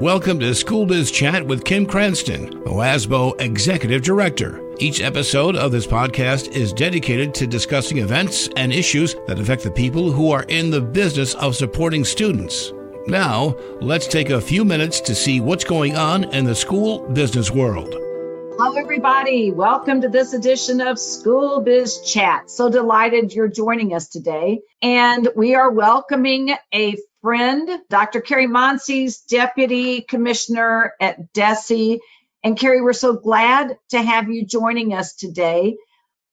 Welcome to School Biz Chat with Kim Cranston, MOASBO Executive Director. Each episode of this podcast is dedicated to discussing events and issues that affect the people who are in the business of supporting students. Now, let's take a few minutes to see what's going on in the school business world. Hello, everybody. Welcome to this edition of School Biz Chat. So delighted you're joining us today. And we are welcoming a friend, Dr. Kari Monsees, Deputy Commissioner at DESE. And Kari, we're so glad to have you joining us today.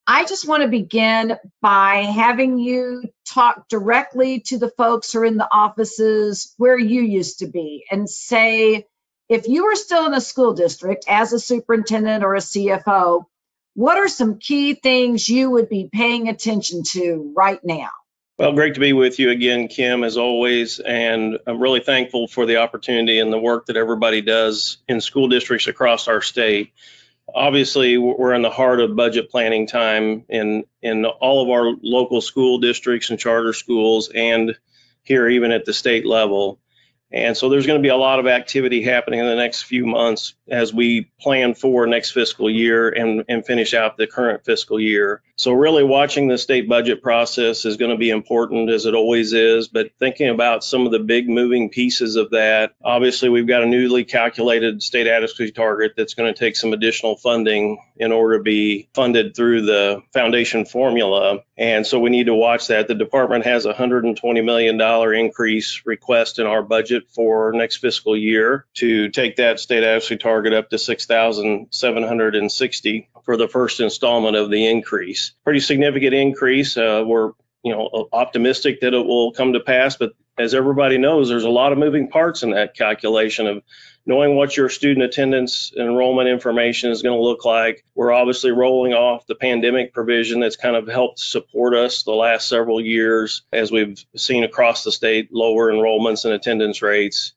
I just want to begin by having you talk directly to the folks who are in the offices where you used to be and say, if you were still in a school district as a superintendent or a CFO, what are some key things you would be paying attention to right now? Well, great to be with you again, Kim, as always. And I'm really thankful for the opportunity and the work that everybody does in school districts across our state. Obviously, we're in the heart of budget planning time in, in all of our local school districts and charter schools, and here even at the state level. And so there's going to be a lot of activity happening in the next few months as we plan for next fiscal year and, and finish out the current fiscal year. So really watching the state budget process is going to be important as it always is, but thinking about some of the big moving pieces of that. Obviously, we've got a newly calculated state adequacy target that's going to take some additional funding in order to be funded through the foundation formula. And so we need to watch that. The department has a $120 million increase request in our budget for next fiscal year to take that state adequacy target up to 6,760 for the first installment of the increase. Pretty significant increase. Uh, we're you know optimistic that it will come to pass, but as everybody knows, there's a lot of moving parts in that calculation of knowing what your student attendance enrollment information is going to look like. We're obviously rolling off the pandemic provision that's kind of helped support us the last several years as we've seen across the state lower enrollments and attendance rates.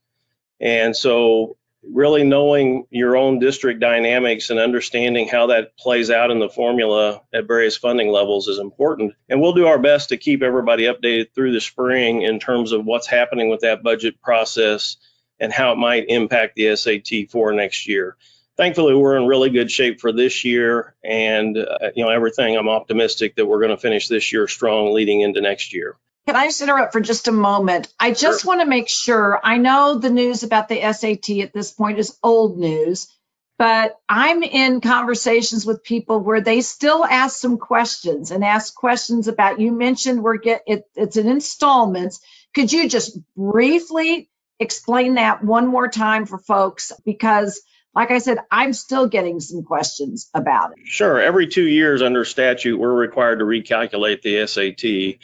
And so really knowing your own district dynamics and understanding how that plays out in the formula at various funding levels is important. And we'll do our best to keep everybody updated through the spring in terms of what's happening with that budget process and how it might impact the SAT for next year. Thankfully, we're in really good shape for this year, and uh, you know everything. I'm optimistic that we're going to finish this year strong, leading into next year. Can I just interrupt for just a moment? I just sure. want to make sure. I know the news about the SAT at this point is old news, but I'm in conversations with people where they still ask some questions and ask questions about. You mentioned we're get it, it's an installments. Could you just briefly explain that one more time for folks? Because like I said, I'm still getting some questions about it. Sure. Every two years under statute, we're required to recalculate the SAT.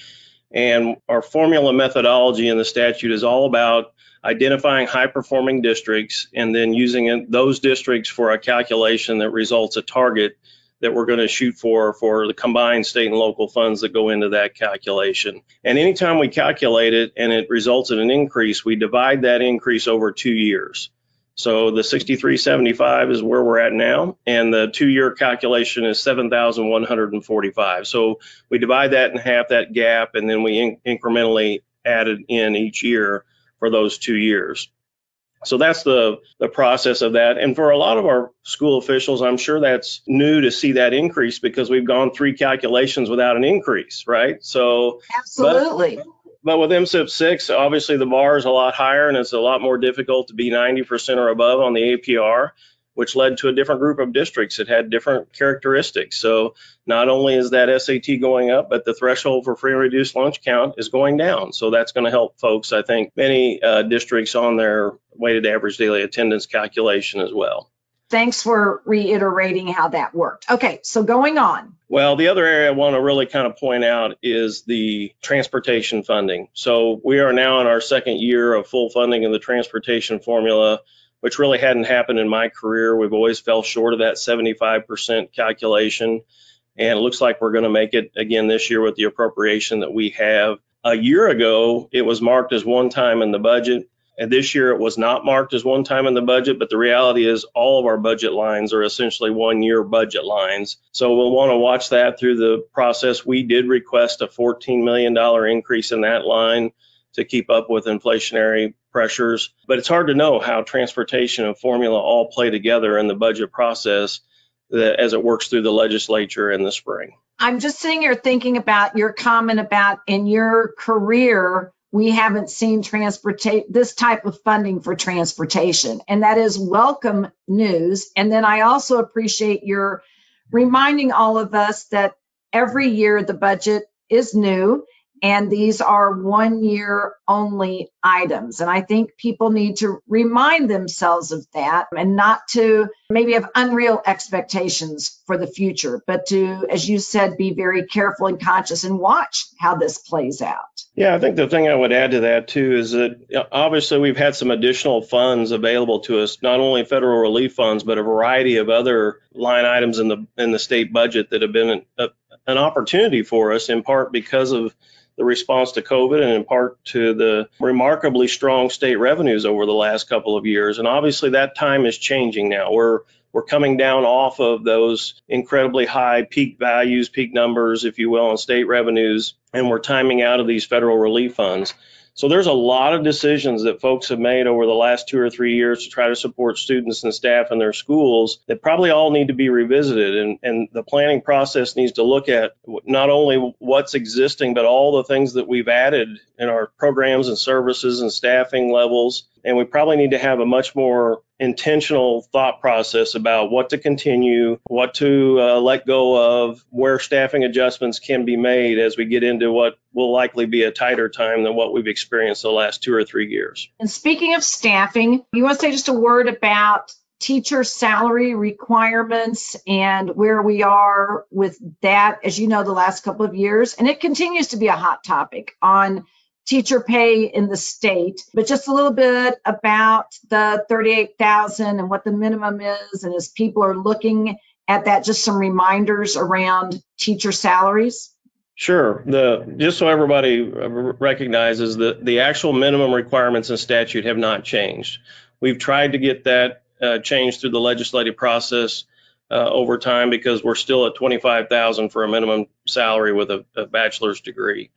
And our formula methodology in the statute is all about identifying high performing districts and then using those districts for a calculation that results a target that we're going to shoot for for the combined state and local funds that go into that calculation. And anytime we calculate it and it results in an increase, we divide that increase over two years. So the 6375 is where we're at now, and the two-year calculation is 7,145. So we divide that in half, that gap, and then we in- incrementally add it in each year for those two years. So that's the the process of that. And for a lot of our school officials, I'm sure that's new to see that increase because we've gone three calculations without an increase, right? So absolutely. But, but with MSIP 6, obviously the bar is a lot higher and it's a lot more difficult to be 90% or above on the APR, which led to a different group of districts that had different characteristics. So not only is that SAT going up, but the threshold for free and reduced lunch count is going down. So that's going to help folks, I think, many uh, districts on their weighted average daily attendance calculation as well. Thanks for reiterating how that worked. Okay, so going on. Well, the other area I want to really kind of point out is the transportation funding. So we are now in our second year of full funding of the transportation formula, which really hadn't happened in my career. We've always fell short of that 75% calculation. And it looks like we're going to make it again this year with the appropriation that we have. A year ago, it was marked as one time in the budget. And this year it was not marked as one time in the budget, but the reality is all of our budget lines are essentially one year budget lines. So we'll want to watch that through the process. We did request a $14 million increase in that line to keep up with inflationary pressures, but it's hard to know how transportation and formula all play together in the budget process that, as it works through the legislature in the spring. I'm just sitting here thinking about your comment about in your career, we haven't seen transportation this type of funding for transportation, and that is welcome news. And then I also appreciate your reminding all of us that every year the budget is new and these are one year only items. And I think people need to remind themselves of that and not to maybe have unreal expectations for the future, but to, as you said, be very careful and conscious and watch how this plays out. Yeah, I think the thing I would add to that too is that obviously we've had some additional funds available to us, not only federal relief funds, but a variety of other line items in the in the state budget that have been a, an opportunity for us in part because of the response to COVID and in part to the remarkably strong state revenues over the last couple of years. And obviously that time is changing now. We're we're coming down off of those incredibly high peak values, peak numbers, if you will, on state revenues, and we're timing out of these federal relief funds. So there's a lot of decisions that folks have made over the last two or three years to try to support students and staff in their schools that probably all need to be revisited. And, and the planning process needs to look at not only what's existing, but all the things that we've added in our programs and services and staffing levels. And we probably need to have a much more intentional thought process about what to continue, what to uh, let go of, where staffing adjustments can be made as we get into what will likely be a tighter time than what we've experienced the last two or three years. And speaking of staffing, you want to say just a word about teacher salary requirements and where we are with that, as you know, the last couple of years. And it continues to be a hot topic on teacher pay in the state, but just a little bit about the 38,000 and what the minimum is. And as people are looking at that, just some reminders around teacher salaries. Sure. The just so everybody recognizes that the actual minimum requirements in statute have not changed. We've tried to get that uh, changed through the legislative process uh, over time because we're still at 25,000 for a minimum salary with a, a bachelor's degree.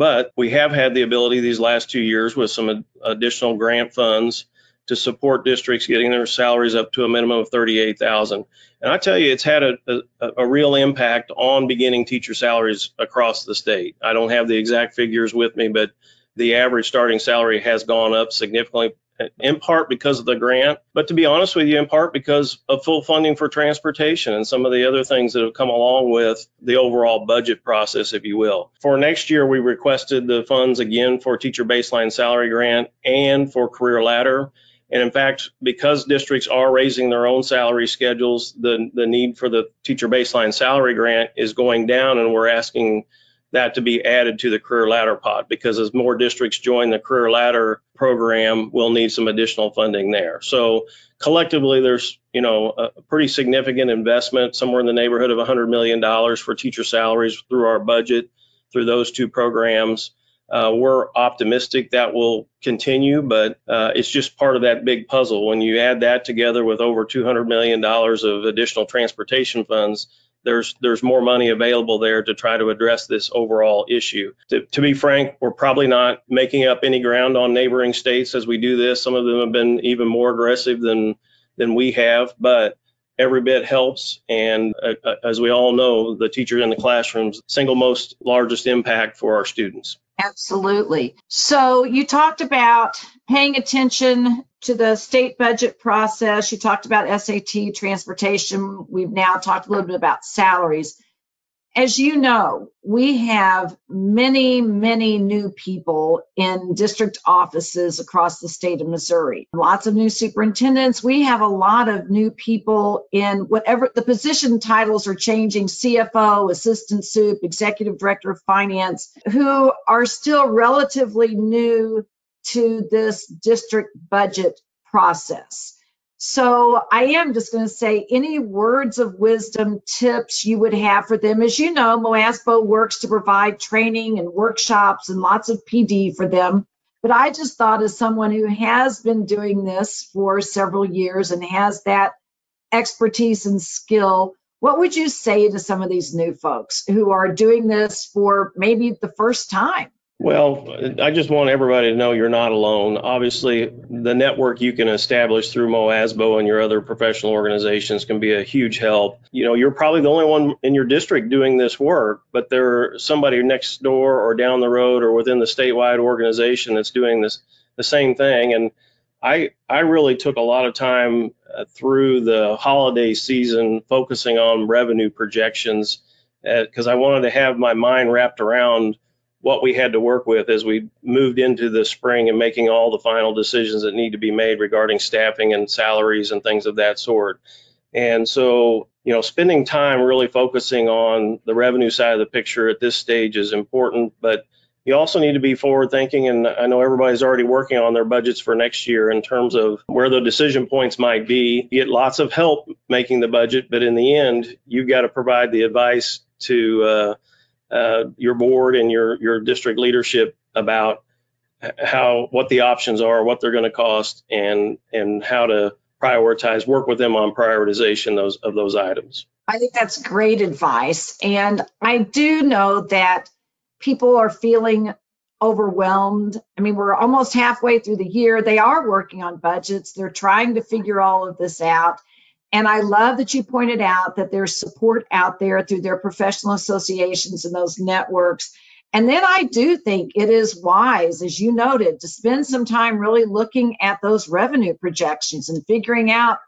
But we have had the ability these last two years with some additional grant funds to support districts getting their salaries up to a minimum of 38,000. And I tell you, it's had a, a, a, real impact on beginning teacher salaries across the state. I don't have the exact figures with me, but the average starting salary has gone up significantly in part because of the grant, but to be honest with you, in part because of full funding for transportation and some of the other things that have come along with the overall budget process, if you will. For next year, we requested the funds again for teacher baseline salary grant and for career ladder. And in fact, because districts are raising their own salary schedules, the, the need for the teacher baseline salary grant is going down, and we're asking that to be added to the career ladder pot because as more districts join the career ladder program, we'll need some additional funding there. So collectively, there's you know a pretty significant investment, somewhere in the neighborhood of $100 million for teacher salaries through our budget through those two programs. Uh, we're optimistic that will continue, but uh, it's just part of that big puzzle. When you add that together with over $200 million of additional transportation funds, there's there's more money available there to try to address this overall issue. To, to, be frank, we're probably not making up any ground on neighboring states as we do this. Some of them have been even more aggressive than than we have, but every bit helps. And uh, uh as we all know, the teacher in the classroom's single most largest impact for our students. Absolutely. So you talked about paying attention to the state budget process. You talked about SAT transportation. We've now talked a little bit about salaries. As you know, we have many, many new people in district offices across the state of Missouri. Lots of new superintendents. We have a lot of new people in whatever the position titles are changing CFO, assistant soup, executive director of finance, who are still relatively new to this district budget process. So I am just going to say any words of wisdom, tips you would have for them. As you know, MOASBO works to provide training and workshops and lots of PD for them. But I just thought as someone who has been doing this for several years and has that expertise and skill, what would you say to some of these new folks who are doing this for maybe the first time? Well, I just want everybody to know you're not alone. Obviously, the network you can establish through MOASBO and your other professional organizations can be a huge help. You know, you're probably the only one in your district doing this work, but there's somebody next door or down the road or within the statewide organization that's doing this the same thing. And I I really took a lot of time uh, through the holiday season focusing on revenue projections because uh, I wanted to have my mind wrapped around what we had to work with as we moved into the spring and making all the final decisions that need to be made regarding staffing and salaries and things of that sort. And so, you know, spending time really focusing on the revenue side of the picture at this stage is important, but you also need to be forward thinking. And I know everybody's already working on their budgets for next year in terms of where the decision points might be. You get lots of help making the budget, but in the end, you've got to provide the advice to, uh, uh, your board and your your district leadership about how what the options are, what they're going to cost, and and how to prioritize. Work with them on prioritization those of those items. I think that's great advice, and I do know that people are feeling overwhelmed. I mean, we're almost halfway through the year. They are working on budgets. They're trying to figure all of this out. And I love that you pointed out that there's support out there through their professional associations and those networks. And then I do think it is wise, as you noted, to spend some time really looking at those revenue projections and figuring out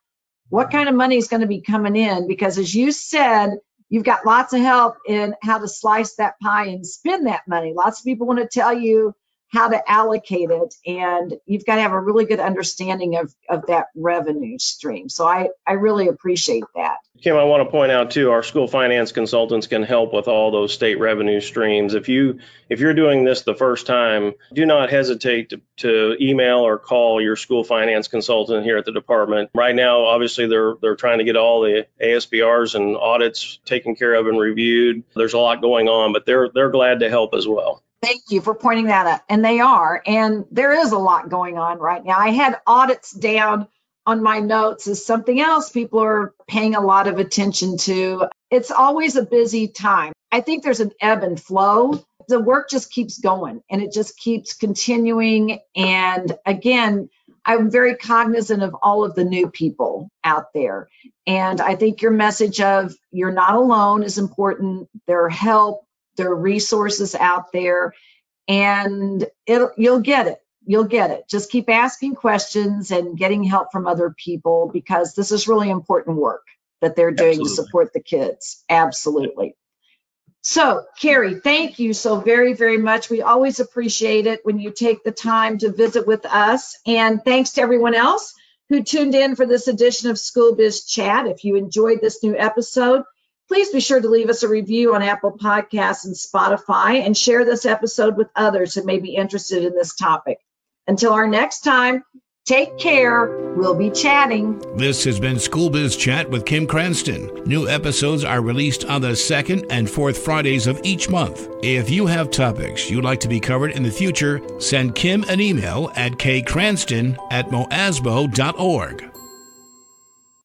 what kind of money is going to be coming in. Because as you said, you've got lots of help in how to slice that pie and spend that money. Lots of people want to tell you how to allocate it and you've got to have a really good understanding of, of that revenue stream. So I, I really appreciate that. Kim i want to point out too our school finance consultants can help with all those state revenue streams. If you if you're doing this the first time do not hesitate to, to email or call your school finance consultant here at the department. Right now obviously they're they're trying to get all the ASBRs and audits taken care of and reviewed. There's a lot going on but they're they're glad to help as well Thank you for pointing that out. And they are. And there is a lot going on right now. I had audits down on my notes as something else people are paying a lot of attention to. It's always a busy time. I think there's an ebb and flow. The work just keeps going and it just keeps continuing. And again, I'm very cognizant of all of the new people out there. And I think your message of you're not alone is important. There are help, there are resources out there, and it you'll get it. You'll get it. Just keep asking questions and getting help from other people because this is really important work that they're doing Absolutely. to support the kids. Absolutely. So, Kari, thank you so very, very much. We always appreciate it when you take the time to visit with us. And thanks to everyone else who tuned in for this edition of School Biz Chat. If you enjoyed this new episode, Please be sure to leave us a review on Apple Podcasts and Spotify and share this episode with others who may be interested in this topic. Until our next time, take care. We'll be chatting. This has been School Biz Chat with Kim Cranston. New episodes are released on the second and fourth Fridays of each month. If you have topics you'd like to be covered in the future, send Kim an email at kcranston at moasbo.org.